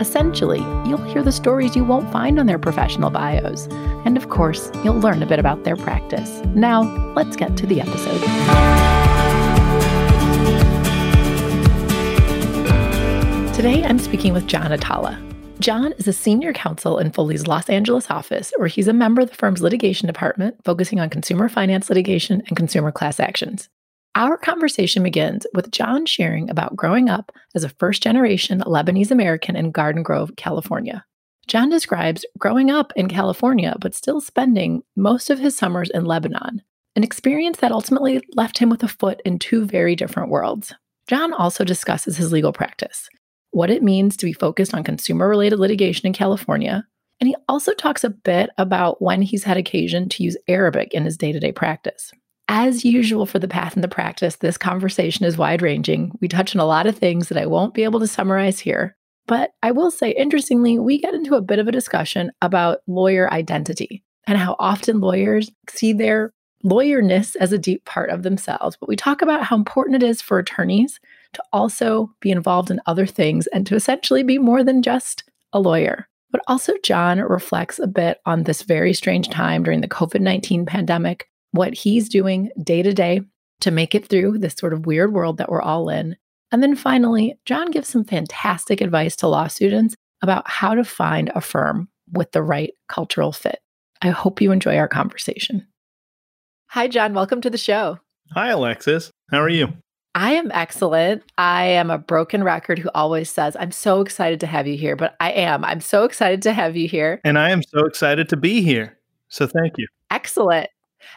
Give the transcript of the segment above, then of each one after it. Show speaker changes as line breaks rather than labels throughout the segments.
Essentially, you'll hear the stories you won't find on their professional bios. And of course, you'll learn a bit about their practice. Now, let's get to the episode. Today, I'm speaking with John Atallah. John is a senior counsel in Foley's Los Angeles office, where he's a member of the firm's litigation department, focusing on consumer finance litigation and consumer class actions. Our conversation begins with John sharing about growing up as a first generation Lebanese American in Garden Grove, California. John describes growing up in California, but still spending most of his summers in Lebanon, an experience that ultimately left him with a foot in two very different worlds. John also discusses his legal practice, what it means to be focused on consumer related litigation in California, and he also talks a bit about when he's had occasion to use Arabic in his day to day practice. As usual for the path and the practice, this conversation is wide ranging. We touch on a lot of things that I won't be able to summarize here. But I will say, interestingly, we get into a bit of a discussion about lawyer identity and how often lawyers see their lawyerness as a deep part of themselves. But we talk about how important it is for attorneys to also be involved in other things and to essentially be more than just a lawyer. But also, John reflects a bit on this very strange time during the COVID 19 pandemic what he's doing day to day to make it through this sort of weird world that we're all in. And then finally, John gives some fantastic advice to law students about how to find a firm with the right cultural fit. I hope you enjoy our conversation. Hi, John. Welcome to the show.
Hi, Alexis. How are you?
I am excellent. I am a broken record who always says, I'm so excited to have you here, but I am. I'm so excited to have you here.
And I am so excited to be here. So thank you.
Excellent.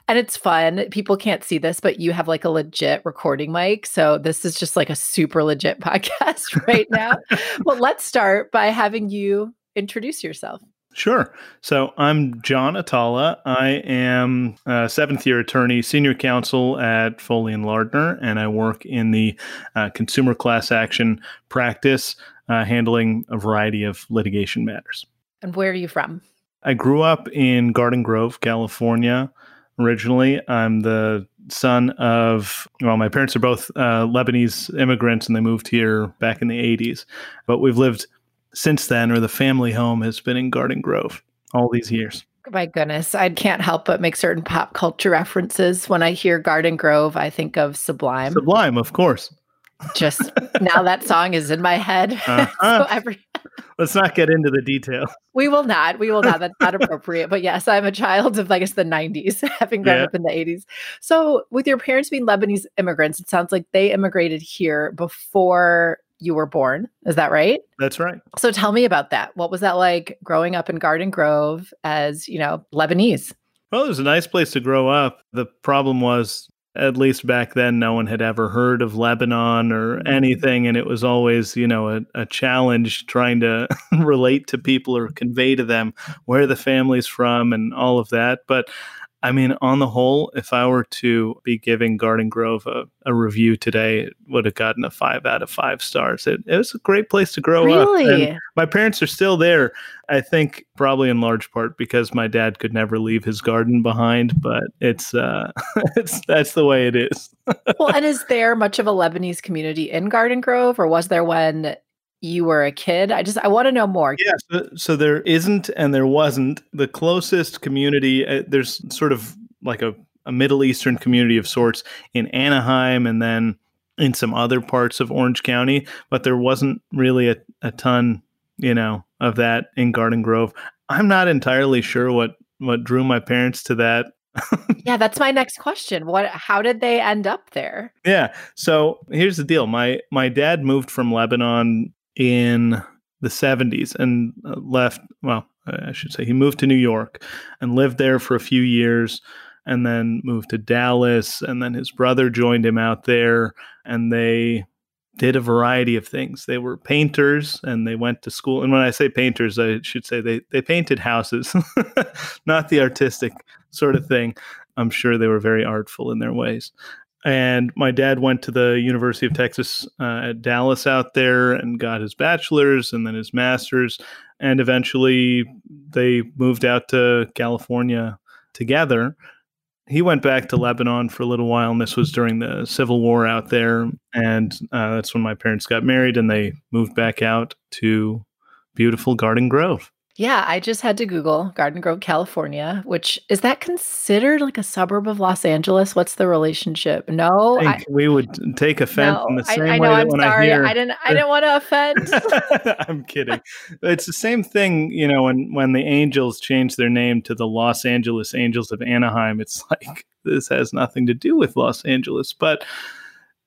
And it's fun. People can't see this, but you have like a legit recording mic. So this is just like a super legit podcast right now. well, let's start by having you introduce yourself.
Sure. So I'm John Atallah. I am a seventh year attorney, senior counsel at Foley and Lardner, and I work in the uh, consumer class action practice, uh, handling a variety of litigation matters.
And where are you from?
I grew up in Garden Grove, California originally. I'm the son of, well, my parents are both uh, Lebanese immigrants and they moved here back in the 80s. But we've lived since then, or the family home has been in Garden Grove all these years.
My goodness, I can't help but make certain pop culture references. When I hear Garden Grove, I think of Sublime.
Sublime, of course.
Just now that song is in my head. Uh-huh.
so every Let's not get into the detail.
We will not. We will not. That's not appropriate. But yes, I'm a child of, I guess, the 90s, having grown yeah. up in the 80s. So, with your parents being Lebanese immigrants, it sounds like they immigrated here before you were born. Is that right?
That's right.
So, tell me about that. What was that like growing up in Garden Grove as, you know, Lebanese?
Well, it was a nice place to grow up. The problem was at least back then, no one had ever heard of Lebanon or mm-hmm. anything. And it was always, you know, a, a challenge trying to relate to people or convey to them where the family's from and all of that. But I mean, on the whole, if I were to be giving Garden Grove a, a review today, it would have gotten a five out of five stars. It, it was a great place to grow
really?
up. And my parents are still there. I think probably in large part because my dad could never leave his garden behind, but it's uh, it's that's the way it is.
well, and is there much of a Lebanese community in Garden Grove, or was there when you were a kid? I just I want to know more.
Yeah, so, so, there isn't and there wasn't. The closest community uh, there's sort of like a, a Middle Eastern community of sorts in Anaheim and then in some other parts of Orange County, but there wasn't really a, a ton, you know, of that in Garden Grove. I'm not entirely sure what what drew my parents to that
yeah, that's my next question. What how did they end up there?
Yeah. So, here's the deal. My my dad moved from Lebanon in the 70s and uh, left, well, I should say he moved to New York and lived there for a few years and then moved to Dallas and then his brother joined him out there and they did a variety of things. They were painters and they went to school. And when I say painters, I should say they, they painted houses, not the artistic sort of thing. I'm sure they were very artful in their ways. And my dad went to the University of Texas uh, at Dallas out there and got his bachelor's and then his master's. And eventually they moved out to California together he went back to Lebanon for a little while, and this was during the civil war out there. And uh, that's when my parents got married, and they moved back out to beautiful Garden Grove.
Yeah, I just had to Google Garden Grove, California, which is that considered like a suburb of Los Angeles? What's the relationship? No,
I I, we would take offense no, in the same I, I know, way
I'm
when
sorry.
I hear.
I didn't. I didn't want to offend.
I'm kidding. It's the same thing, you know. When when the Angels changed their name to the Los Angeles Angels of Anaheim, it's like this has nothing to do with Los Angeles, but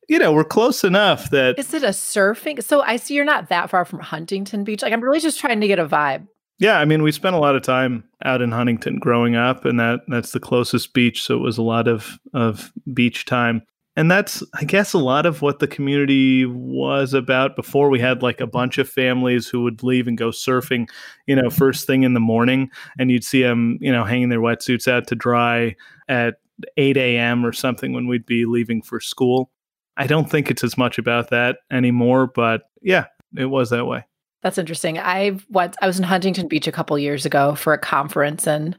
you know, we're close enough that.
Is it a surfing? So I see you're not that far from Huntington Beach. Like I'm really just trying to get a vibe.
Yeah, I mean, we spent a lot of time out in Huntington growing up, and that that's the closest beach, so it was a lot of of beach time. And that's, I guess, a lot of what the community was about before. We had like a bunch of families who would leave and go surfing, you know, first thing in the morning, and you'd see them, you know, hanging their wetsuits out to dry at 8 a.m. or something when we'd be leaving for school. I don't think it's as much about that anymore, but yeah, it was that way.
That's interesting. I went I was in Huntington Beach a couple years ago for a conference and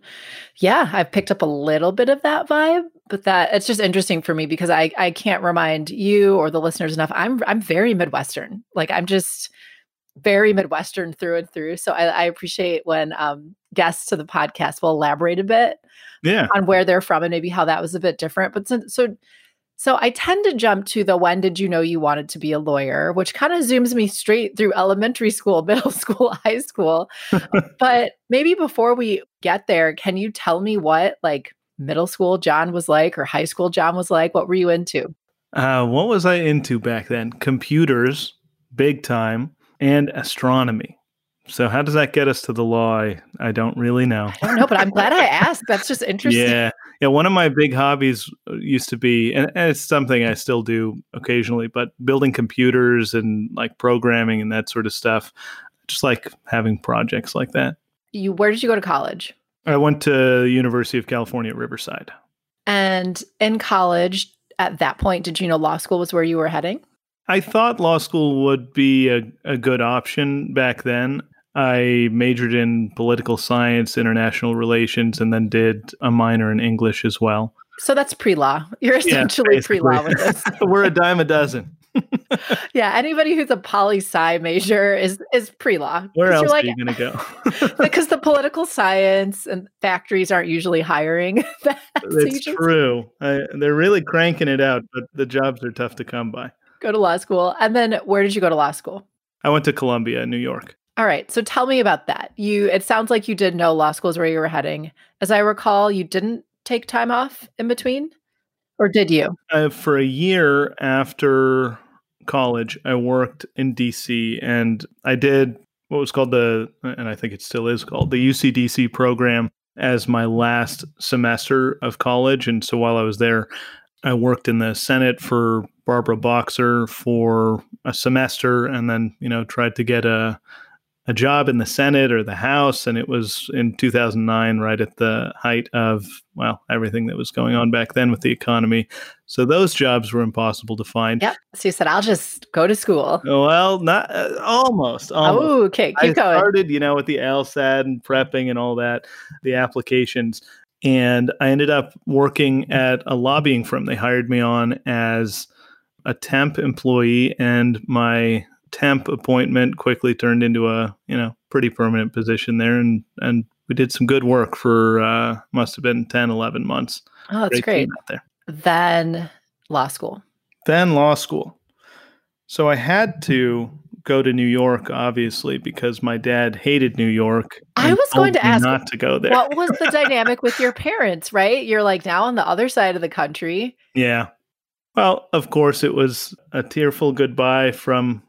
yeah, I've picked up a little bit of that vibe, but that it's just interesting for me because I I can't remind you or the listeners enough. I'm I'm very Midwestern. Like I'm just very Midwestern through and through. So I, I appreciate when um, guests to the podcast will elaborate a bit
yeah.
on where they're from and maybe how that was a bit different. But so, so so I tend to jump to the when did you know you wanted to be a lawyer, which kind of zooms me straight through elementary school, middle school, high school. but maybe before we get there, can you tell me what like middle school John was like or high school John was like? What were you into?
Uh, what was I into back then? Computers, big time, and astronomy. So how does that get us to the law? I, I don't really know.
I don't know, but I'm glad I asked. That's just interesting.
yeah. Yeah. One of my big hobbies uh, used to be, and, and it's something I still do occasionally, but building computers and like programming and that sort of stuff. Just like having projects like that.
You where did you go to college?
I went to University of California Riverside.
And in college, at that point, did you know law school was where you were heading?
I thought law school would be a, a good option back then. I majored in political science, international relations, and then did a minor in English as well.
So that's pre law. You're essentially yeah, pre law with this.
We're a dime a dozen.
yeah, anybody who's a poli sci major is is pre law.
Where else like, are you going to go?
because the political science and factories aren't usually hiring.
That, it's so true. I, they're really cranking it out, but the jobs are tough to come by.
Go to law school, and then where did you go to law school?
I went to Columbia, New York.
All right. So tell me about that. You it sounds like you did know law school is where you were heading. As I recall, you didn't take time off in between? Or did you?
Uh, for a year after college, I worked in DC and I did what was called the and I think it still is called the UCDC program as my last semester of college and so while I was there I worked in the Senate for Barbara Boxer for a semester and then, you know, tried to get a a job in the Senate or the House, and it was in 2009, right at the height of well everything that was going on back then with the economy. So those jobs were impossible to find.
Yep. So you said, "I'll just go to school."
Well, not uh, almost. almost.
Oh, okay. Keep
I
going.
Started, you know, with the LSAT and prepping and all that, the applications, and I ended up working at a lobbying firm. They hired me on as a temp employee, and my temp appointment quickly turned into a you know pretty permanent position there and and we did some good work for uh must have been 10 11 months.
Oh that's great, great. out there. Then law school.
Then law school. So i had to go to new york obviously because my dad hated new york
i was going to ask
not to go there.
what was the dynamic with your parents right? You're like now on the other side of the country.
Yeah. Well, of course, it was a tearful goodbye from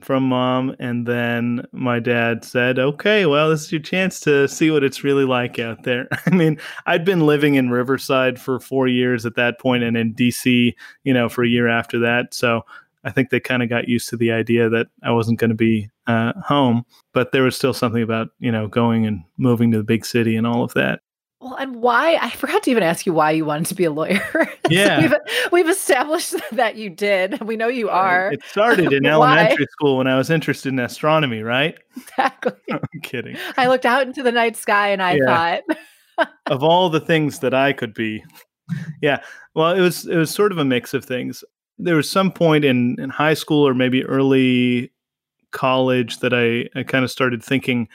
from mom and then my dad said okay well this is your chance to see what it's really like out there i mean i'd been living in riverside for four years at that point and in dc you know for a year after that so I think they kind of got used to the idea that I wasn't going to be uh, home, but there was still something about you know going and moving to the big city and all of that.
Well, and why? I forgot to even ask you why you wanted to be a lawyer.
Yeah,
so we've, we've established that you did. We know you are.
It started in elementary school when I was interested in astronomy, right?
Exactly.
I'm kidding.
I looked out into the night sky and I yeah.
thought, of all the things that I could be, yeah. Well, it was it was sort of a mix of things. There was some point in in high school or maybe early college that I I kind of started thinking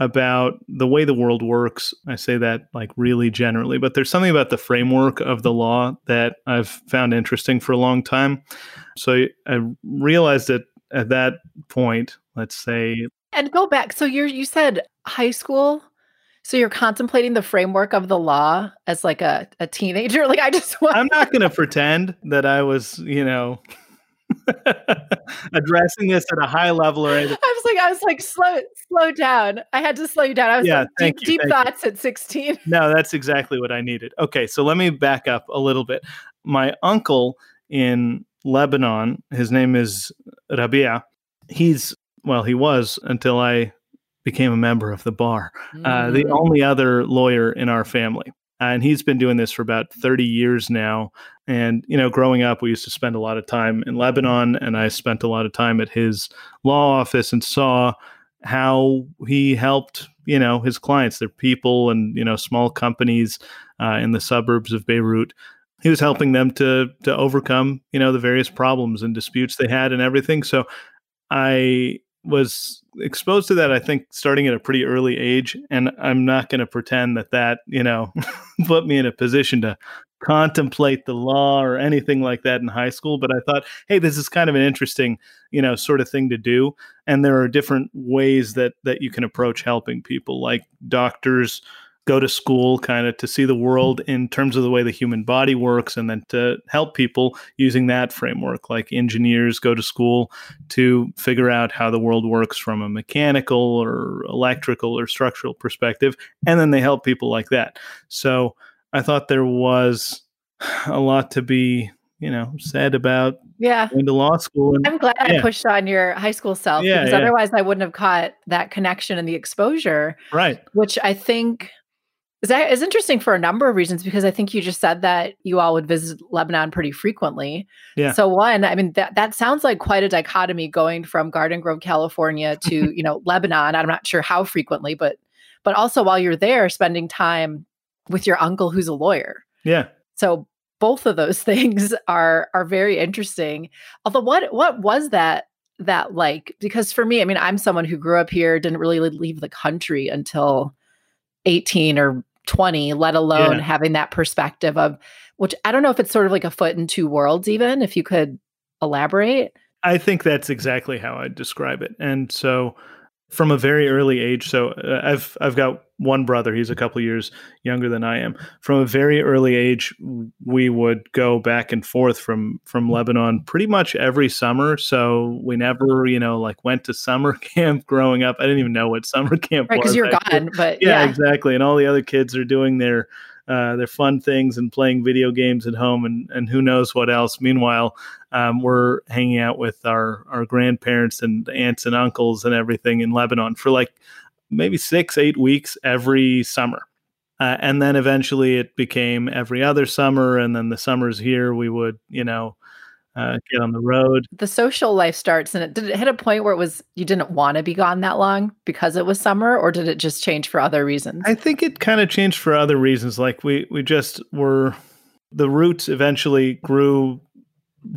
about the way the world works. I say that like really generally, but there's something about the framework of the law that I've found interesting for a long time. So I realized that at that point, let's say
And go back. So you're you said high school? So you're contemplating the framework of the law as like a, a teenager? Like I just
want I'm not gonna pretend that I was, you know, addressing this at a high level or anything.
I was like, I was like, slow, slow down. I had to slow you down. I was yeah, like, deep, you, deep thoughts you. at 16.
No, that's exactly what I needed. Okay, so let me back up a little bit. My uncle in Lebanon, his name is Rabia. He's well, he was until I became a member of the bar. Mm. Uh, the mm. only other lawyer in our family and he's been doing this for about 30 years now. And you know growing up we used to spend a lot of time in lebanon and i spent a lot of time at his law office and saw how he helped you know his clients their people and you know small companies uh, in the suburbs of beirut. He was helping them to to overcome you know the various problems and disputes they had and everything. So i was exposed to that i think starting at a pretty early age and i'm not going to pretend that that you know put me in a position to contemplate the law or anything like that in high school but i thought hey this is kind of an interesting you know sort of thing to do and there are different ways that that you can approach helping people like doctors go to school kind of to see the world in terms of the way the human body works and then to help people using that framework like engineers go to school to figure out how the world works from a mechanical or electrical or structural perspective and then they help people like that so i thought there was a lot to be you know said about
yeah
going to law school
and, i'm glad yeah. i pushed on your high school self yeah, because yeah. otherwise i wouldn't have caught that connection and the exposure
right
which i think that is interesting for a number of reasons because I think you just said that you all would visit Lebanon pretty frequently.
Yeah.
So one, I mean that that sounds like quite a dichotomy going from Garden Grove, California to, you know, Lebanon. I'm not sure how frequently, but but also while you're there spending time with your uncle who's a lawyer.
Yeah.
So both of those things are are very interesting. Although what what was that that like because for me, I mean, I'm someone who grew up here, didn't really leave the country until 18 or 20, let alone yeah. having that perspective of which I don't know if it's sort of like a foot in two worlds, even if you could elaborate.
I think that's exactly how I'd describe it. And so from a very early age. So uh, I've I've got one brother. He's a couple years younger than I am. From a very early age, we would go back and forth from from Lebanon pretty much every summer. So we never, you know, like went to summer camp growing up. I didn't even know what summer camp was.
right,
was.
Because you're gone, but
yeah, yeah, exactly. And all the other kids are doing their uh, their fun things and playing video games at home and, and who knows what else. Meanwhile, um, we're hanging out with our, our grandparents and aunts and uncles and everything in Lebanon for like maybe six, eight weeks every summer. Uh, and then eventually it became every other summer. And then the summers here, we would, you know, uh, get on the road.
The social life starts, and it did it hit a point where it was you didn't want to be gone that long because it was summer, or did it just change for other reasons?
I think it kind of changed for other reasons. Like we we just were the roots eventually grew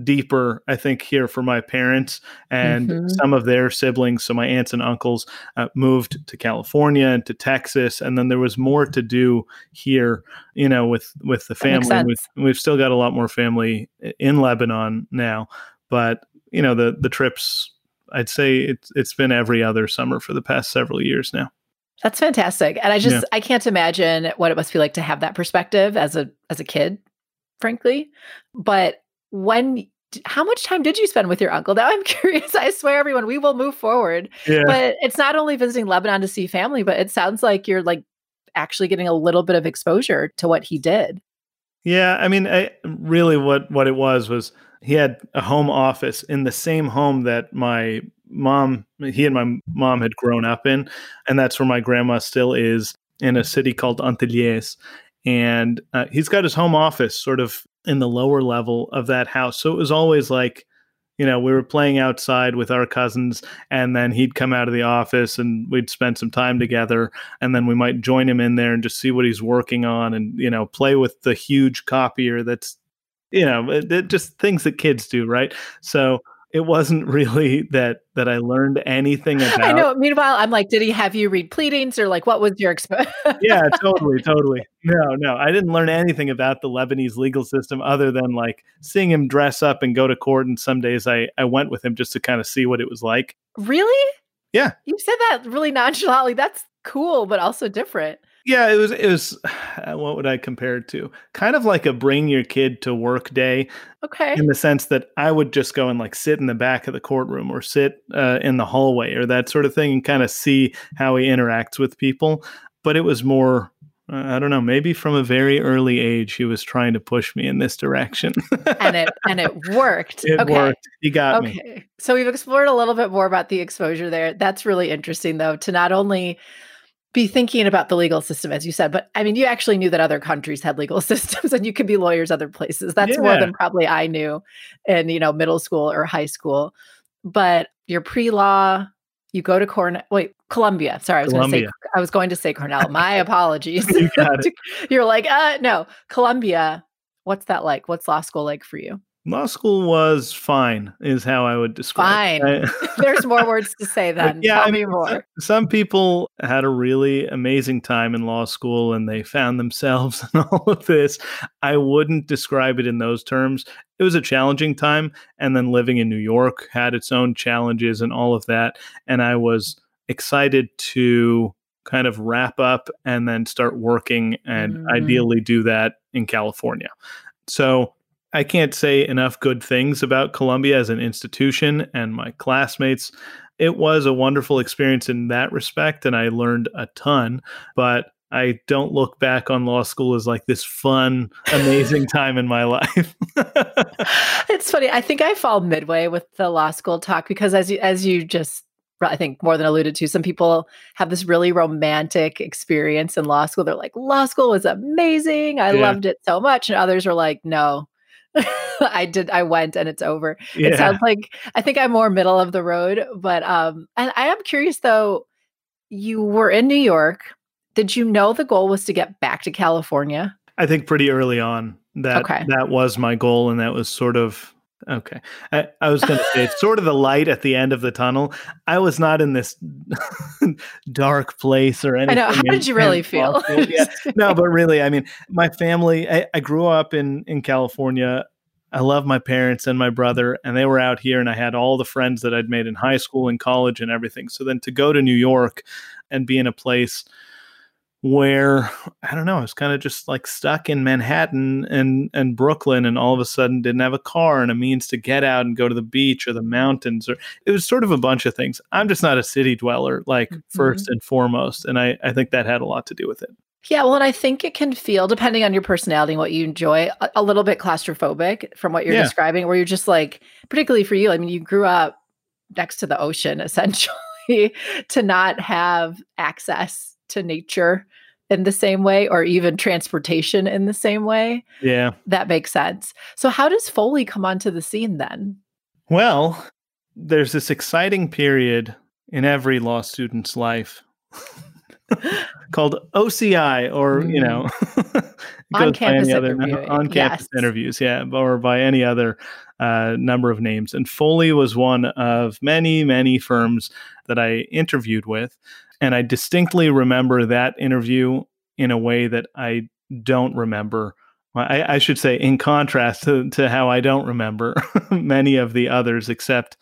deeper, I think, here for my parents and mm-hmm. some of their siblings. So my aunts and uncles uh, moved to California and to Texas, and then there was more to do here. You know, with with the family, we've, we've still got a lot more family in Lebanon now, but you know the the trips. I'd say it's it's been every other summer for the past several years now.
That's fantastic. And I just yeah. I can't imagine what it must be like to have that perspective as a as a kid, frankly. But when how much time did you spend with your uncle? Now I'm curious. I swear, everyone, we will move forward. Yeah. But it's not only visiting Lebanon to see family, but it sounds like you're like actually getting a little bit of exposure to what he did.
Yeah, I mean, I, really, what what it was was he had a home office in the same home that my mom, he and my mom had grown up in. And that's where my grandma still is in a city called Antelias. And uh, he's got his home office sort of in the lower level of that house. So it was always like, you know, we were playing outside with our cousins, and then he'd come out of the office and we'd spend some time together. And then we might join him in there and just see what he's working on and, you know, play with the huge copier that's, you know, just things that kids do, right? So it wasn't really that that I learned anything about.
I know. Meanwhile, I'm like, did he have you read pleadings or like what was your experience?
yeah, totally, totally. No, no, I didn't learn anything about the Lebanese legal system other than like seeing him dress up and go to court. And some days I I went with him just to kind of see what it was like.
Really?
Yeah.
You said that really nonchalantly. That's cool, but also different.
Yeah, it was. It was. What would I compare it to? Kind of like a bring your kid to work day.
Okay.
In the sense that I would just go and like sit in the back of the courtroom or sit uh, in the hallway or that sort of thing and kind of see how he interacts with people. But it was more. Uh, I don't know. Maybe from a very early age, he was trying to push me in this direction,
and it and it worked.
It
okay.
worked. He got
okay.
me.
So we've explored a little bit more about the exposure there. That's really interesting, though, to not only be thinking about the legal system, as you said. But I mean, you actually knew that other countries had legal systems and you could be lawyers other places. That's yeah. more than probably I knew in, you know, middle school or high school. But you're pre-law, you go to Cornell, wait, Columbia. Sorry, I was going to say I was going to say Cornell. My apologies.
you
you're like, uh no, Columbia. What's that like? What's law school like for you?
Law school was fine, is how I would describe.
Fine. There's more words to say then. yeah, Tell I mean, me more.
Some people had a really amazing time in law school, and they found themselves in all of this. I wouldn't describe it in those terms. It was a challenging time, and then living in New York had its own challenges and all of that. And I was excited to kind of wrap up and then start working, and mm. ideally do that in California. So I can't say enough good things about Columbia as an institution and my classmates. It was a wonderful experience in that respect, and I learned a ton. But I don't look back on law school as like this fun, amazing time in my life.
it's funny. I think I fall midway with the law school talk because, as you as you just I think more than alluded to, some people have this really romantic experience in law school. They're like, law school was amazing. I yeah. loved it so much. And others are like, no, I did I went and it's over. Yeah. It sounds like I think I'm more middle of the road, but um and I am curious though you were in New York. Did you know the goal was to get back to California?
I think pretty early on that okay. that was my goal and that was sort of Okay. I, I was going to say it's sort of the light at the end of the tunnel. I was not in this dark place or anything.
I know. How did you really feel?
yeah. No, but really, I mean, my family, I, I grew up in, in California. I love my parents and my brother, and they were out here, and I had all the friends that I'd made in high school and college and everything. So then to go to New York and be in a place – where I don't know, I was kind of just like stuck in Manhattan and and Brooklyn, and all of a sudden didn't have a car and a means to get out and go to the beach or the mountains, or it was sort of a bunch of things. I'm just not a city dweller, like mm-hmm. first and foremost, and I I think that had a lot to do with it.
Yeah, well, and I think it can feel, depending on your personality and what you enjoy, a, a little bit claustrophobic from what you're yeah. describing, where you're just like, particularly for you, I mean, you grew up next to the ocean, essentially, to not have access to nature in the same way or even transportation in the same way.
Yeah.
That makes sense. So how does Foley come onto the scene then?
Well, there's this exciting period in every law student's life called OCI or, mm. you know,
on campus other,
on campus yes. interviews, yeah, or by any other uh, number of names. And Foley was one of many, many firms that I interviewed with. And I distinctly remember that interview in a way that I don't remember. I, I should say, in contrast to, to how I don't remember many of the others, except,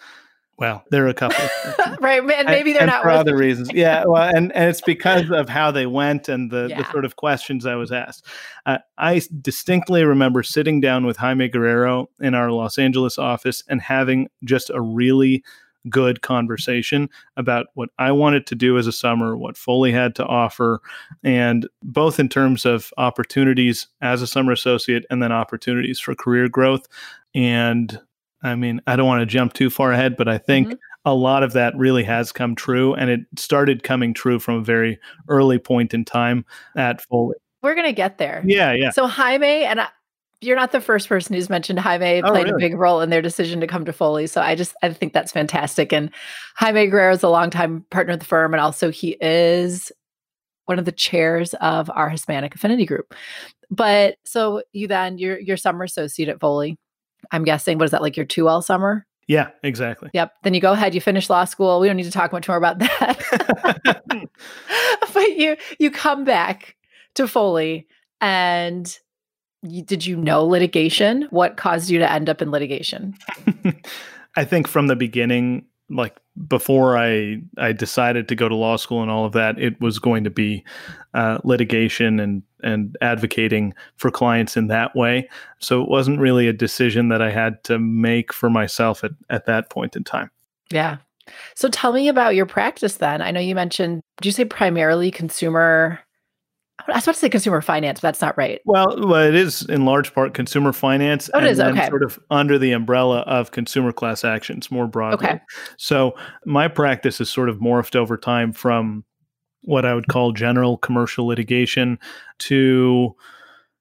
well, there are a couple.
right. And maybe they're
and
not
for other reasons. Yeah. Well, and, and it's because of how they went and the, yeah. the sort of questions I was asked. Uh, I distinctly remember sitting down with Jaime Guerrero in our Los Angeles office and having just a really good conversation about what I wanted to do as a summer, what Foley had to offer, and both in terms of opportunities as a summer associate and then opportunities for career growth. And I mean, I don't want to jump too far ahead, but I think mm-hmm. a lot of that really has come true. And it started coming true from a very early point in time at Foley.
We're going to get there.
Yeah, yeah.
So Jaime, and I, you're not the first person who's mentioned Jaime oh, played really? a big role in their decision to come to Foley. So I just I think that's fantastic. And Jaime Guerrero is a longtime partner of the firm, and also he is one of the chairs of our Hispanic Affinity Group. But so you then you're you're summer associate at Foley. I'm guessing what is that like your 2L summer?
Yeah, exactly.
Yep. Then you go ahead, you finish law school. We don't need to talk much more about that. but you you come back to Foley and did you know litigation? What caused you to end up in litigation?
I think from the beginning, like before I I decided to go to law school and all of that, it was going to be uh, litigation and and advocating for clients in that way. So it wasn't really a decision that I had to make for myself at at that point in time.
Yeah. So tell me about your practice then. I know you mentioned. Do you say primarily consumer I was about to say consumer finance, but that's not right.
Well, well it is in large part consumer finance.
Oh, it is okay.
Sort of under the umbrella of consumer class actions more broadly. Okay. So my practice has sort of morphed over time from what I would call general commercial litigation to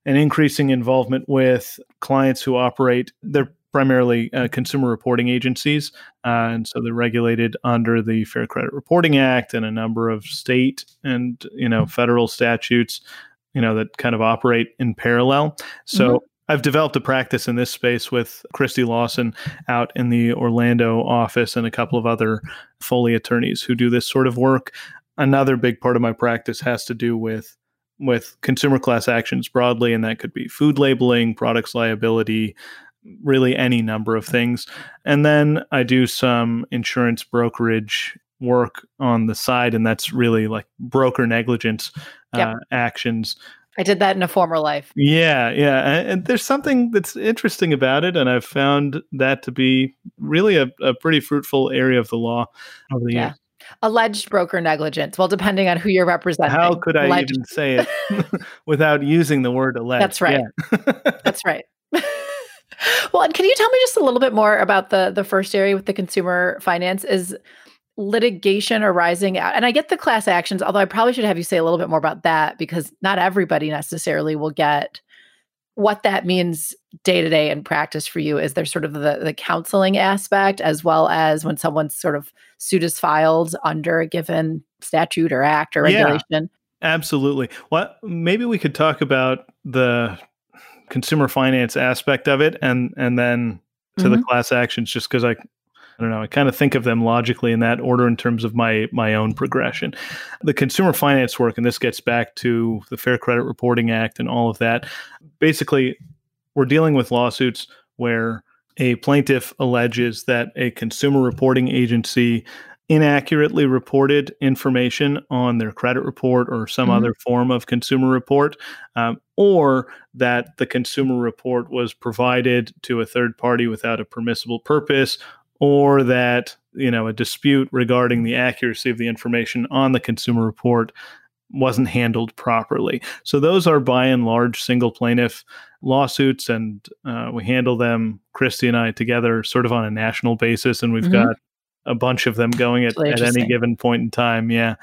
an increasing involvement with clients who operate. They're primarily uh, consumer reporting agencies. Uh, and so they're regulated under the Fair Credit Reporting Act and a number of state and, you know, federal statutes, you know, that kind of operate in parallel. So mm-hmm. I've developed a practice in this space with Christy Lawson out in the Orlando office and a couple of other Foley attorneys who do this sort of work. Another big part of my practice has to do with with consumer class actions broadly, and that could be food labeling, products liability, really any number of things. And then I do some insurance brokerage work on the side, and that's really like broker negligence uh, actions.
I did that in a former life.
Yeah, yeah. And, and, there's something that's interesting about it. And I've found that to be really a, a pretty fruitful area of the law over the yeah. years.
Alleged broker negligence. Well, depending on who you're representing.
How could I alleged. even say it without using the word alleged?
That's right. Yeah. that's right. Well, and can you tell me just a little bit more about the the first area with the consumer finance is litigation arising out and I get the class actions, although I probably should have you say a little bit more about that because not everybody necessarily will get what that means day to day in practice for you. Is there sort of the, the counseling aspect as well as when someone's sort of suit is filed under a given statute or act or regulation? Yeah,
absolutely. Well, maybe we could talk about the consumer finance aspect of it and and then to mm-hmm. the class actions just because I I don't know, I kind of think of them logically in that order in terms of my my own progression. The consumer finance work, and this gets back to the Fair Credit Reporting Act and all of that. Basically, we're dealing with lawsuits where a plaintiff alleges that a consumer reporting agency inaccurately reported information on their credit report or some mm-hmm. other form of consumer report, um, or that the consumer report was provided to a third party without a permissible purpose, or that you know a dispute regarding the accuracy of the information on the consumer report wasn't handled properly. So those are by and large single plaintiff lawsuits, and uh, we handle them, Christy and I, together, sort of on a national basis, and we've mm-hmm. got a bunch of them going at, really at any given point in time. Yeah.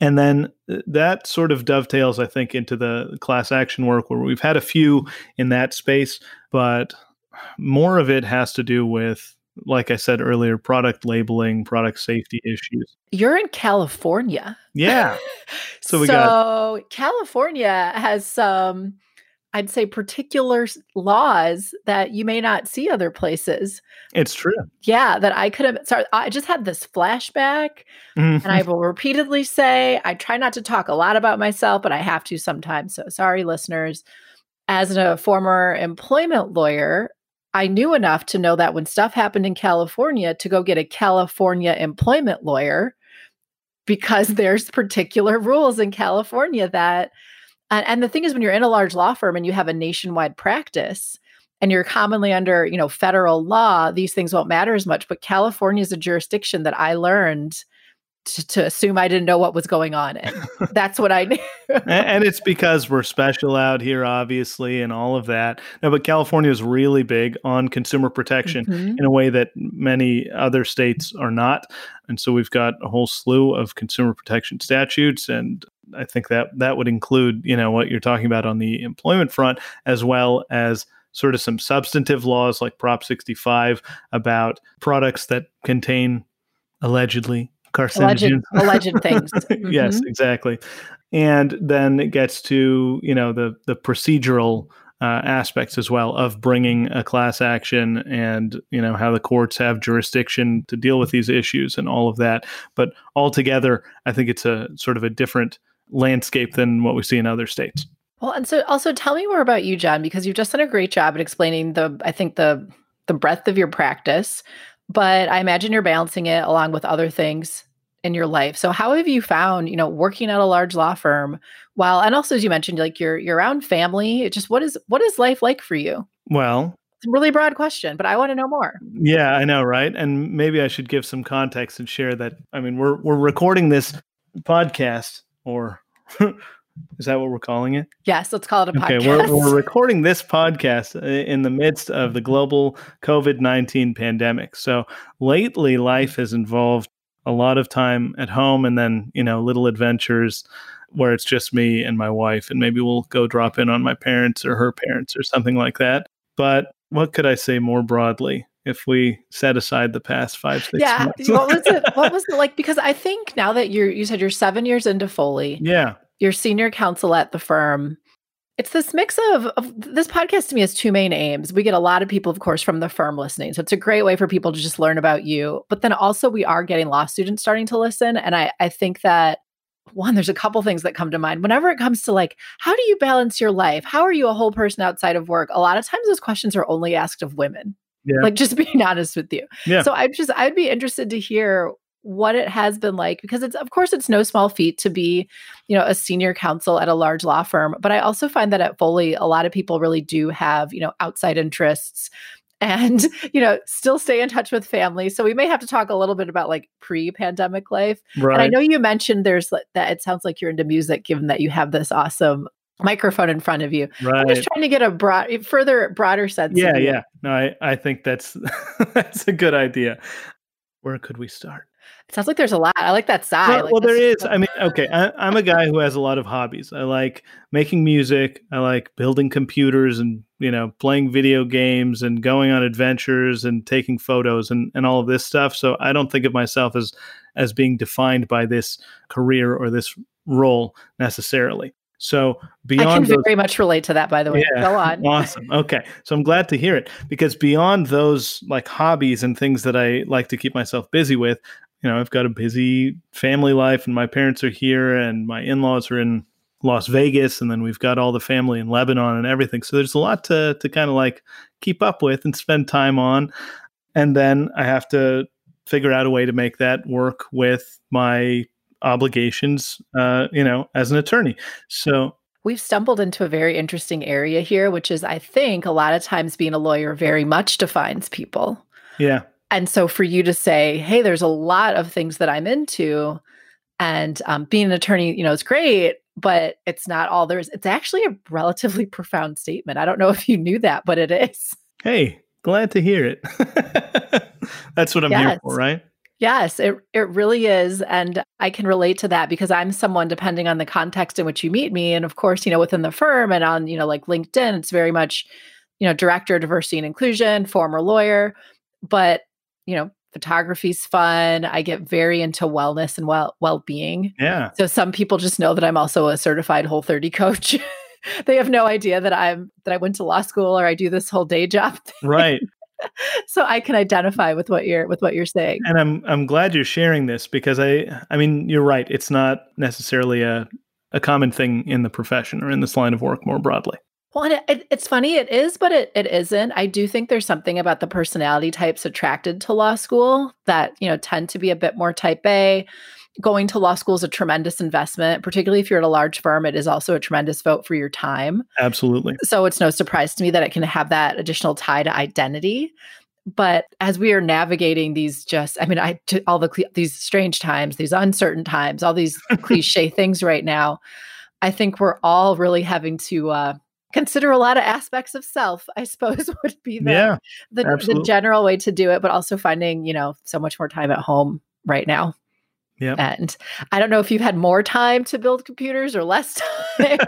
And then uh, that sort of dovetails, I think, into the class action work where we've had a few in that space, but more of it has to do with, like I said earlier, product labeling, product safety issues.
You're in California.
Yeah.
So we so got California has some I'd say particular laws that you may not see other places.
It's true.
Yeah, that I could have. Sorry, I just had this flashback, mm-hmm. and I will repeatedly say I try not to talk a lot about myself, but I have to sometimes. So sorry, listeners. As a former employment lawyer, I knew enough to know that when stuff happened in California, to go get a California employment lawyer because there's particular rules in California that and, and the thing is, when you're in a large law firm and you have a nationwide practice, and you're commonly under you know federal law these things won't matter as much but california is a jurisdiction that i learned to, to assume I didn't know what was going on. And that's what I knew.
and, and, it's because we're special out here, obviously, and all of that. No, but California is really big on consumer protection mm-hmm. in a way that many other states are not. And so we've got a whole slew of consumer protection statutes and I think that that would include, you know, what you're talking about on the employment front, as well as sort of some substantive laws like Prop 65 about products that contain allegedly carcinogens.
Alleged, alleged things. Mm-hmm.
yes, exactly. And then it gets to, you know, the the procedural uh, aspects as well of bringing a class action and you know how the courts have jurisdiction to deal with these issues and all of that but altogether i think it's a sort of a different landscape than what we see in other states.
Well, and so also tell me more about you, John, because you've just done a great job at explaining the, I think the the breadth of your practice, but I imagine you're balancing it along with other things in your life. So how have you found, you know, working at a large law firm while and also as you mentioned, like you're you're around family, it just what is what is life like for you?
Well,
it's a really broad question, but I want to know more.
Yeah, I know, right? And maybe I should give some context and share that. I mean, we're we're recording this podcast or is that what we're calling it?
Yes, let's call it a podcast.
Okay, we're, we're recording this podcast in the midst of the global COVID 19 pandemic. So lately, life has involved a lot of time at home and then, you know, little adventures where it's just me and my wife. And maybe we'll go drop in on my parents or her parents or something like that. But what could I say more broadly? If we set aside the past five six
yeah
months.
what was it what was it like because i think now that you're you said you're seven years into foley
yeah
you're senior counsel at the firm it's this mix of, of this podcast to me has two main aims we get a lot of people of course from the firm listening so it's a great way for people to just learn about you but then also we are getting law students starting to listen and i i think that one, there's a couple things that come to mind. Whenever it comes to like, how do you balance your life? How are you a whole person outside of work? A lot of times those questions are only asked of women. Yeah. Like just being honest with you. Yeah. So I'm just I'd be interested to hear what it has been like because it's of course it's no small feat to be you know a senior counsel at a large law firm but i also find that at foley a lot of people really do have you know outside interests and you know still stay in touch with family so we may have to talk a little bit about like pre-pandemic life right. and i know you mentioned there's that it sounds like you're into music given that you have this awesome microphone in front of you. Right. I'm just trying to get a broad, further, broader sense.
Yeah, yeah. No, I, I think that's that's a good idea. Where could we start?
It sounds like there's a lot. I like that side.
Well,
like
well there is. I mean, okay, I, am a guy who has a lot of hobbies. I like making music. I like building computers and you know playing video games and going on adventures and taking photos and and all of this stuff. So I don't think of myself as as being defined by this career or this role necessarily. So beyond, I
can those, very much relate to that. By the way, yeah, go on.
awesome. Okay, so I'm glad to hear it because beyond those like hobbies and things that I like to keep myself busy with, you know, I've got a busy family life, and my parents are here, and my in-laws are in Las Vegas, and then we've got all the family in Lebanon and everything. So there's a lot to to kind of like keep up with and spend time on, and then I have to figure out a way to make that work with my obligations, uh, you know, as an attorney. So
We've stumbled into a very interesting area here, which is, I think, a lot of times being a lawyer very much defines people.
Yeah.
And so for you to say, hey, there's a lot of things that I'm into, and um, being an attorney, you know, is great, but it's not all there is. It's actually a relatively profound statement. I don't know if you knew that, but it is.
Hey, glad to hear it. That's what I'm yes. here for, right?
Yes, it it really is and I can relate to that because I'm someone depending on the context in which you meet me and of course, you know, within the firm and on, you know, like LinkedIn, it's very much, you know, director of diversity and inclusion, former lawyer, but, you know, photography's fun. I get very into wellness and well well-being.
Yeah.
So some people just know that I'm also a certified whole 30 coach. they have no idea that I'm that I went to law school or I do this whole day job.
Thing. Right.
so I can identify with what you're with what you're saying.
And I'm I'm glad you're sharing this because I I mean you're right. It's not necessarily a a common thing in the profession or in this line of work more broadly.
Well, it, it, it's funny, it is, but it, it isn't. I do think there's something about the personality types attracted to law school that, you know, tend to be a bit more type A going to law school is a tremendous investment, particularly if you're at a large firm. It is also a tremendous vote for your time.
Absolutely.
So it's no surprise to me that it can have that additional tie to identity. but as we are navigating these just i mean i all the these strange times these uncertain times all these cliche things right now i think we're all really having to uh, consider a lot of aspects of self i suppose would be the,
yeah,
the, the general way to do it but also finding you know so much more time at home right now
yeah.
And I don't know if you've had more time to build computers or less time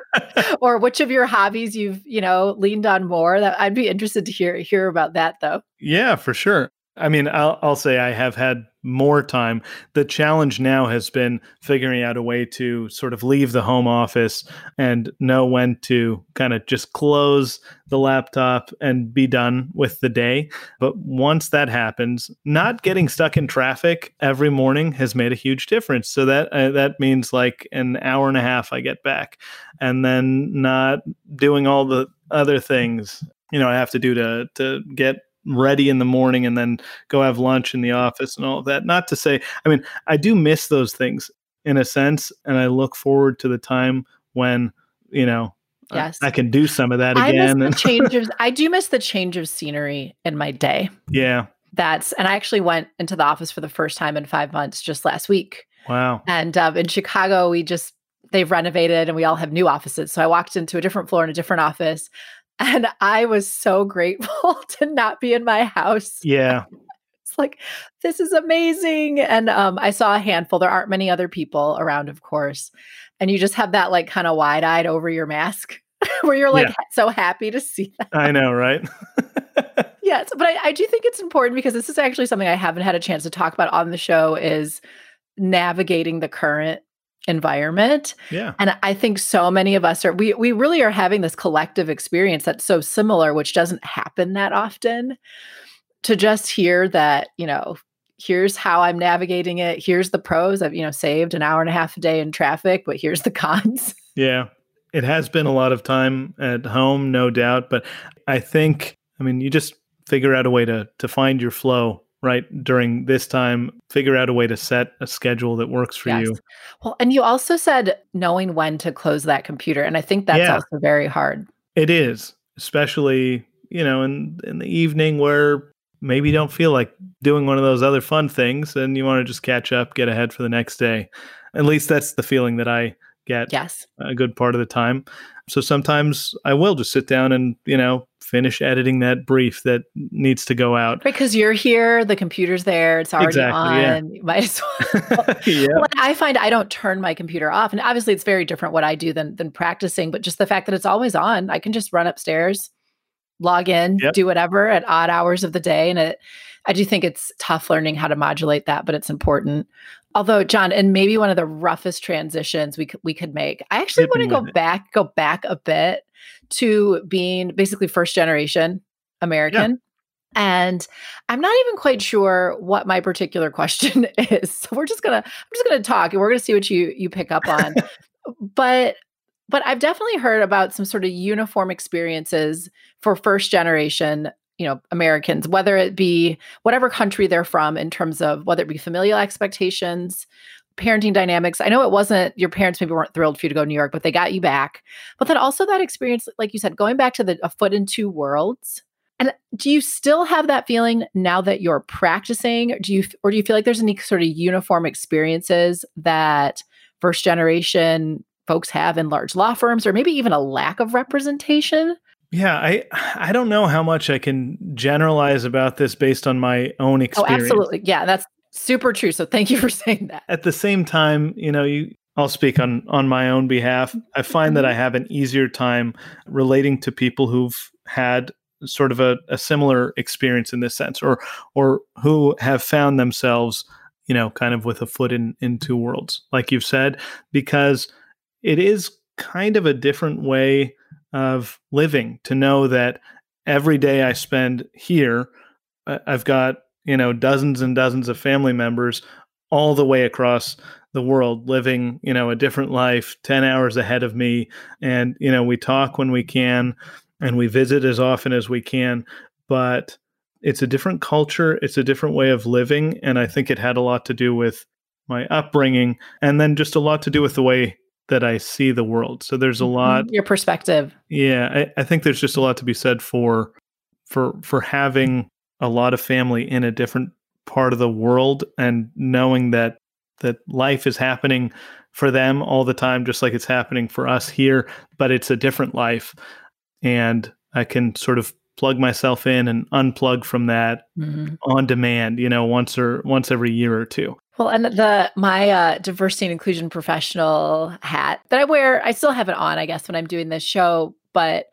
or which of your hobbies you've, you know, leaned on more. That I'd be interested to hear hear about that though.
Yeah, for sure. I mean, I'll, I'll say I have had more time. The challenge now has been figuring out a way to sort of leave the home office and know when to kind of just close the laptop and be done with the day. But once that happens, not getting stuck in traffic every morning has made a huge difference. So that uh, that means like an hour and a half I get back and then not doing all the other things you know I have to do to to get ready in the morning and then go have lunch in the office and all of that. Not to say, I mean, I do miss those things in a sense, and I look forward to the time when you know
yes.
I, I can do some of that
I
again.
Miss the change of, I do miss the change of scenery in my day.
Yeah,
that's and I actually went into the office for the first time in five months just last week.
Wow!
And um, in Chicago, we just they've renovated and we all have new offices. So I walked into a different floor in a different office and I was so grateful to not be in my house.
Yeah.
It's like, this is amazing. And um, I saw a handful. There aren't many other people around, of course. And you just have that like kind of wide eyed over your mask where you're like yeah. so happy to see that.
I know, right?
yes. But I, I do think it's important because this is actually something I haven't had a chance to talk about on the show is navigating the current environment.
Yeah.
And I think so many of us are we we really are having this collective experience that's so similar which doesn't happen that often to just hear that, you know, here's how I'm navigating it. Here's the pros. I've, you know, saved an hour and a half a day in traffic, but here's the cons.
Yeah. It has been a lot of time at home, no doubt, but I think I mean, you just figure out a way to to find your flow right during this time figure out a way to set a schedule that works for yes. you
well and you also said knowing when to close that computer and i think that's yeah. also very hard
it is especially you know in in the evening where maybe you don't feel like doing one of those other fun things and you want to just catch up get ahead for the next day at least that's the feeling that i get
yes
a good part of the time so sometimes i will just sit down and you know finish editing that brief that needs to go out.
Because you're here, the computer's there, it's already exactly, on. Yeah. You might as well. yeah. I find I don't turn my computer off. And obviously it's very different what I do than than practicing, but just the fact that it's always on, I can just run upstairs, log in, yep. do whatever at odd hours of the day. And it I do think it's tough learning how to modulate that, but it's important. Although, John, and maybe one of the roughest transitions we could we could make. I actually want to go it. back, go back a bit to being basically first generation American. Yeah. And I'm not even quite sure what my particular question is. So we're just gonna I'm just gonna talk and we're gonna see what you you pick up on. but but I've definitely heard about some sort of uniform experiences for first generation you know americans whether it be whatever country they're from in terms of whether it be familial expectations parenting dynamics. I know it wasn't your parents maybe weren't thrilled for you to go to new york but they got you back. But then also that experience like you said going back to the a foot in two worlds. And do you still have that feeling now that you're practicing? Do you or do you feel like there's any sort of uniform experiences that first generation folks have in large law firms or maybe even a lack of representation
yeah, I I don't know how much I can generalize about this based on my own oh, experience.
Oh, absolutely. Yeah, that's super true. So thank you for saying that.
At the same time, you know, you I'll speak on on my own behalf. I find that mm-hmm. I have an easier time relating to people who've had sort of a, a similar experience in this sense or or who have found themselves, you know, kind of with a foot in in two worlds, like you've said, because it is kind of a different way of living to know that every day I spend here, I've got, you know, dozens and dozens of family members all the way across the world living, you know, a different life 10 hours ahead of me. And, you know, we talk when we can and we visit as often as we can. But it's a different culture, it's a different way of living. And I think it had a lot to do with my upbringing and then just a lot to do with the way that I see the world. So there's a mm-hmm. lot
your perspective.
Yeah, I, I think there's just a lot to be said for for for having a lot of family in a different part of the world and knowing that that life is happening for them all the time just like it's happening for us here but it's a different life and i can sort of plug myself in and unplug from that mm-hmm. on demand you know once or once every year or two
well and the my uh, diversity and inclusion professional hat that i wear i still have it on i guess when i'm doing this show but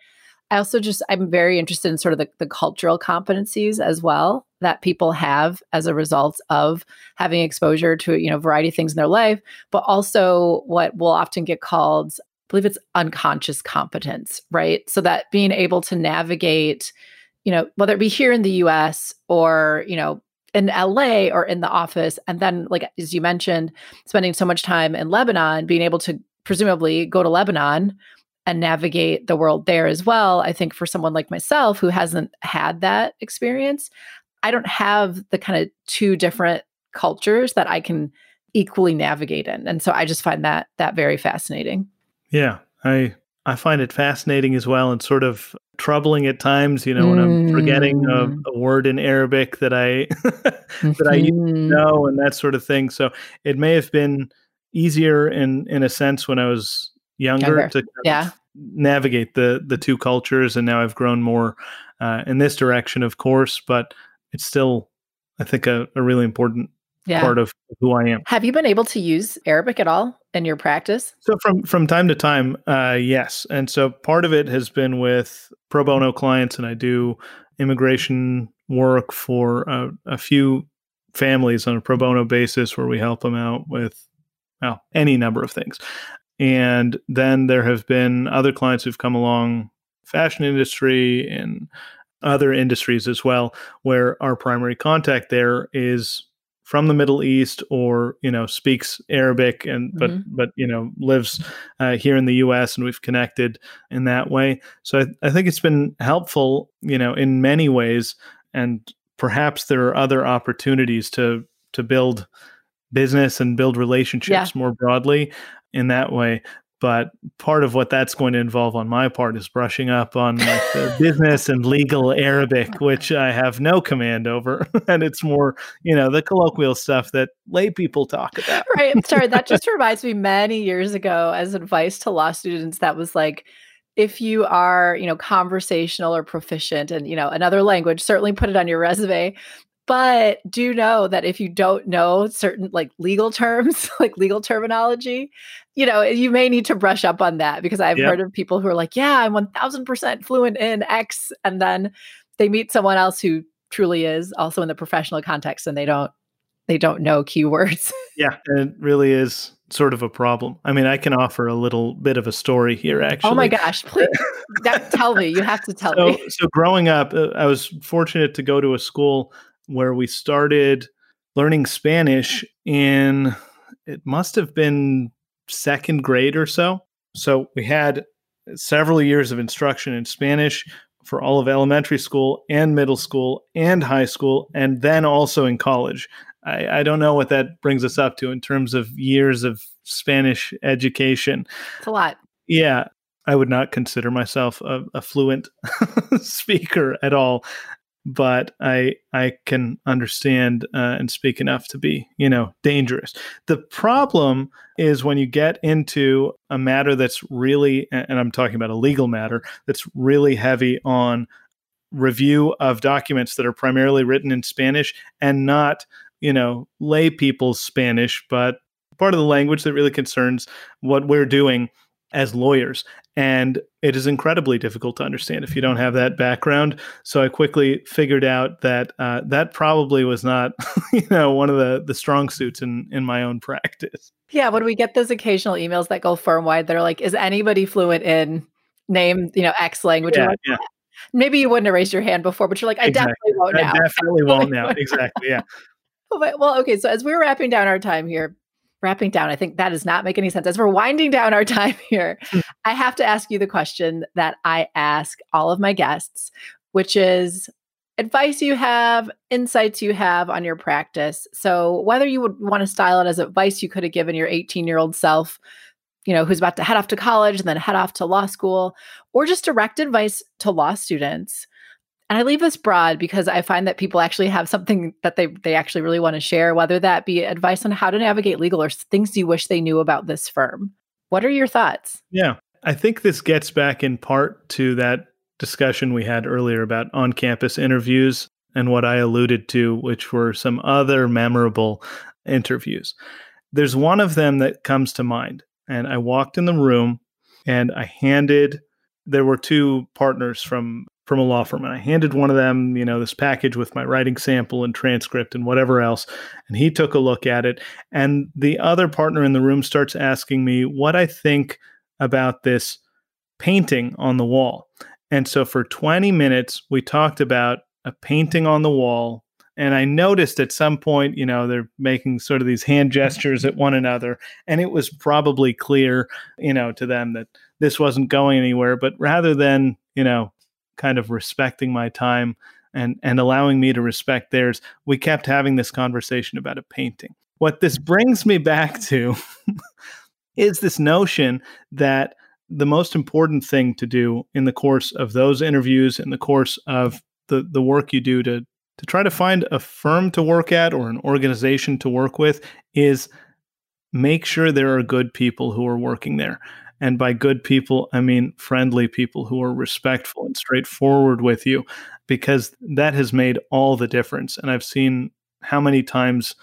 I also just I'm very interested in sort of the, the cultural competencies as well that people have as a result of having exposure to you know variety of things in their life, but also what will often get called I believe it's unconscious competence, right? So that being able to navigate, you know, whether it be here in the US or, you know, in LA or in the office, and then like as you mentioned, spending so much time in Lebanon, being able to presumably go to Lebanon and navigate the world there as well. I think for someone like myself who hasn't had that experience, I don't have the kind of two different cultures that I can equally navigate in. And so I just find that that very fascinating.
Yeah, I I find it fascinating as well and sort of troubling at times, you know, when I'm forgetting a, mm. a, word in Arabic that I that I mm-hmm. know and that sort of thing. So it may have been easier in in a sense when I was younger, younger. to
yeah
navigate the the two cultures and now i've grown more uh, in this direction of course but it's still i think a, a really important yeah. part of who i am.
Have you been able to use arabic at all in your practice?
So from from time to time uh, yes. And so part of it has been with pro bono clients and i do immigration work for a, a few families on a pro bono basis where we help them out with well any number of things. And then there have been other clients who've come along, fashion industry and other industries as well, where our primary contact there is from the Middle East or you know speaks Arabic and but mm-hmm. but you know lives uh, here in the U.S. and we've connected in that way. So I, I think it's been helpful, you know, in many ways, and perhaps there are other opportunities to to build business and build relationships yeah. more broadly in that way. But part of what that's going to involve on my part is brushing up on like the business and legal Arabic, which I have no command over. and it's more, you know, the colloquial stuff that lay people talk about.
right. I'm Sorry, that just reminds me many years ago as advice to law students that was like, if you are you know conversational or proficient in you know another language certainly put it on your resume but do know that if you don't know certain like legal terms like legal terminology you know you may need to brush up on that because i've yep. heard of people who are like yeah i'm 1000% fluent in x and then they meet someone else who truly is also in the professional context and they don't they don't know keywords.
Yeah it really is sort of a problem. I mean i can offer a little bit of a story here actually
oh my gosh please tell me you have to tell
so,
me.
so growing up uh, i was fortunate to go to a school where we started learning Spanish in it must have been second grade or so. So we had several years of instruction in Spanish for all of elementary school and middle school and high school, and then also in college. I, I don't know what that brings us up to in terms of years of Spanish education.
It's a lot.
Yeah. I would not consider myself a, a fluent speaker at all but I I can understand uh, and speak enough to be you know dangerous. The problem is when you get into a matter that's really, and I'm talking about a legal matter that's really heavy on review of documents that are primarily written in Spanish and not you know lay people's Spanish, but part of the language that really concerns what we're doing as lawyers. And it is incredibly difficult to understand if you don't have that background. So I quickly figured out that uh, that probably was not, you know, one of the the strong suits in in my own practice.
Yeah, when we get those occasional emails that go firm wide, they're like, "Is anybody fluent in name, you know, X language?"
Yeah, like, yeah.
Maybe you wouldn't have raised your hand before, but you're like, "I exactly. definitely won't now."
Definitely won't now. Exactly. Yeah.
well, okay. So as we're wrapping down our time here, wrapping down, I think that does not make any sense. As we're winding down our time here, hmm. I have to ask you the question that I ask all of my guests, which is advice you have, insights you have on your practice. So, whether you would want to style it as advice you could have given your 18 year old self, you know, who's about to head off to college and then head off to law school, or just direct advice to law students. And I leave this broad because I find that people actually have something that they they actually really want to share, whether that be advice on how to navigate legal or things you wish they knew about this firm. What are your thoughts?
Yeah. I think this gets back in part to that discussion we had earlier about on campus interviews and what I alluded to, which were some other memorable interviews. There's one of them that comes to mind. And I walked in the room and I handed, there were two partners from from a law firm and I handed one of them, you know, this package with my writing sample and transcript and whatever else. And he took a look at it. And the other partner in the room starts asking me what I think about this painting on the wall. And so for 20 minutes, we talked about a painting on the wall. And I noticed at some point, you know, they're making sort of these hand gestures at one another. And it was probably clear, you know, to them that this wasn't going anywhere. But rather than, you know, kind of respecting my time and and allowing me to respect theirs we kept having this conversation about a painting. What this mm. brings me back to is this notion that the most important thing to do in the course of those interviews in the course of the the work you do to to try to find a firm to work at or an organization to work with is make sure there are good people who are working there and by good people, I mean friendly people who are respectful and straightforward with you, because that has made all the difference. And I've seen how many times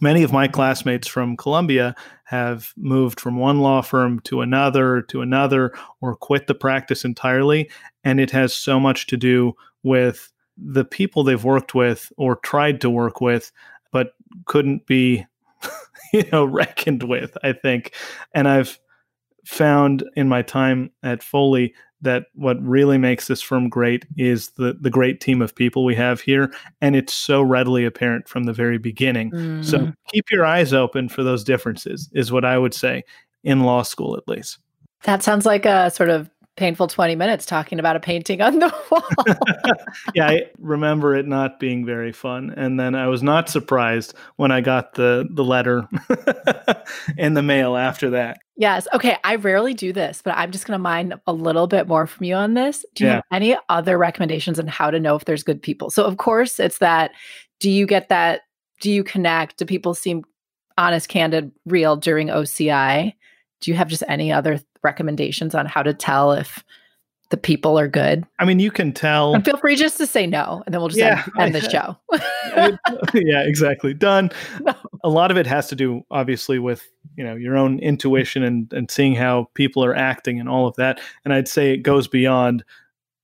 many of my classmates from Columbia have moved from one law firm to another to another or quit the practice entirely. And it has so much to do with the people they've worked with or tried to work with, but couldn't be, you know, reckoned with, I think. And I've found in my time at Foley that what really makes this firm great is the the great team of people we have here and it's so readily apparent from the very beginning mm. so keep your eyes open for those differences is what i would say in law school at least
that sounds like a sort of painful 20 minutes talking about a painting on the wall.
yeah, I remember it not being very fun. And then I was not surprised when I got the the letter in the mail after that.
Yes. Okay. I rarely do this, but I'm just going to mine a little bit more from you on this. Do you yeah. have any other recommendations on how to know if there's good people? So, of course, it's that do you get that? Do you connect? Do people seem honest, candid, real during OCI? Do you have just any other recommendations on how to tell if the people are good?
I mean, you can tell.
And feel free just to say no, and then we'll just yeah, end, end the show.
yeah, exactly. Done. No. A lot of it has to do, obviously, with you know your own intuition and and seeing how people are acting and all of that. And I'd say it goes beyond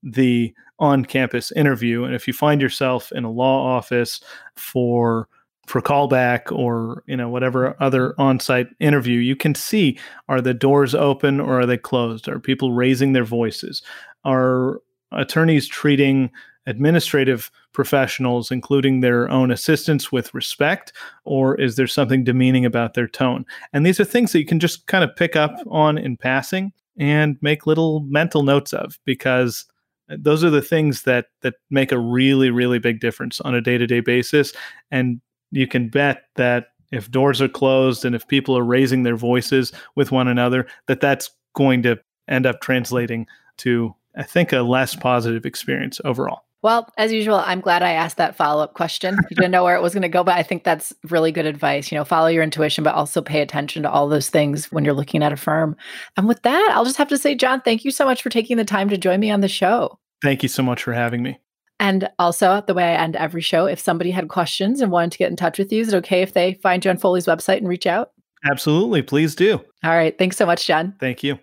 the on-campus interview. And if you find yourself in a law office for for callback or you know whatever other mm-hmm. on-site interview you can see are the doors open or are they closed? Are people raising their voices? Are attorneys treating administrative professionals including their own assistants with respect or is there something demeaning about their tone? And these are things that you can just kind of pick up on in passing and make little mental notes of because those are the things that that make a really really big difference on a day-to-day basis. And you can bet that if doors are closed and if people are raising their voices with one another, that that's going to end up translating to, I think, a less positive experience overall.
Well, as usual, I'm glad I asked that follow up question. You didn't know where it was going to go, but I think that's really good advice. You know, follow your intuition, but also pay attention to all those things when you're looking at a firm. And with that, I'll just have to say, John, thank you so much for taking the time to join me on the show.
Thank you so much for having me.
And also, the way I end every show, if somebody had questions and wanted to get in touch with you, is it okay if they find John Foley's website and reach out?
Absolutely. Please do.
All right. Thanks so much, John.
Thank you.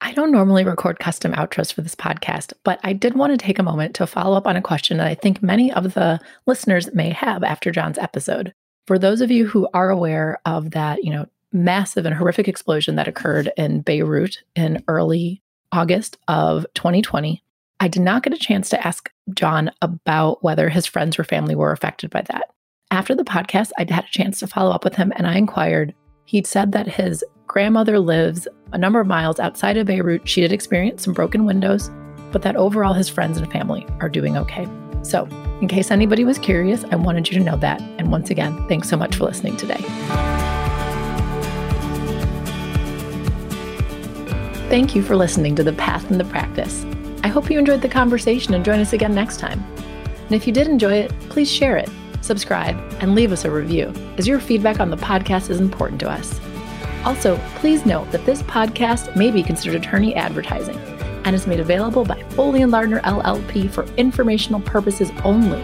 I don't normally record custom outros for this podcast, but I did want to take a moment to follow up on a question that I think many of the listeners may have after John's episode. For those of you who are aware of that, you know, massive and horrific explosion that occurred in Beirut in early August of 2020, I did not get a chance to ask John about whether his friends or family were affected by that. After the podcast, I had a chance to follow up with him and I inquired. He'd said that his grandmother lives a number of miles outside of Beirut. She did experience some broken windows, but that overall his friends and family are doing okay. So, in case anybody was curious, I wanted you to know that. And once again, thanks so much for listening today. Thank you for listening to The Path and the Practice. I hope you enjoyed the conversation and join us again next time. And if you did enjoy it, please share it, subscribe, and leave us a review, as your feedback on the podcast is important to us. Also, please note that this podcast may be considered attorney advertising and is made available by Foley and Lardner LLP for informational purposes only.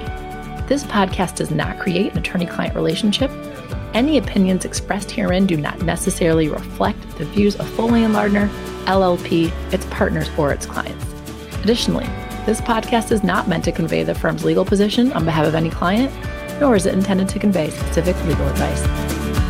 This podcast does not create an attorney client relationship. Any opinions expressed herein do not necessarily reflect the views of Foley and Lardner LLP, its partners, or its clients. Additionally, this podcast is not meant to convey the firm's legal position on behalf of any client, nor is it intended to convey specific legal advice.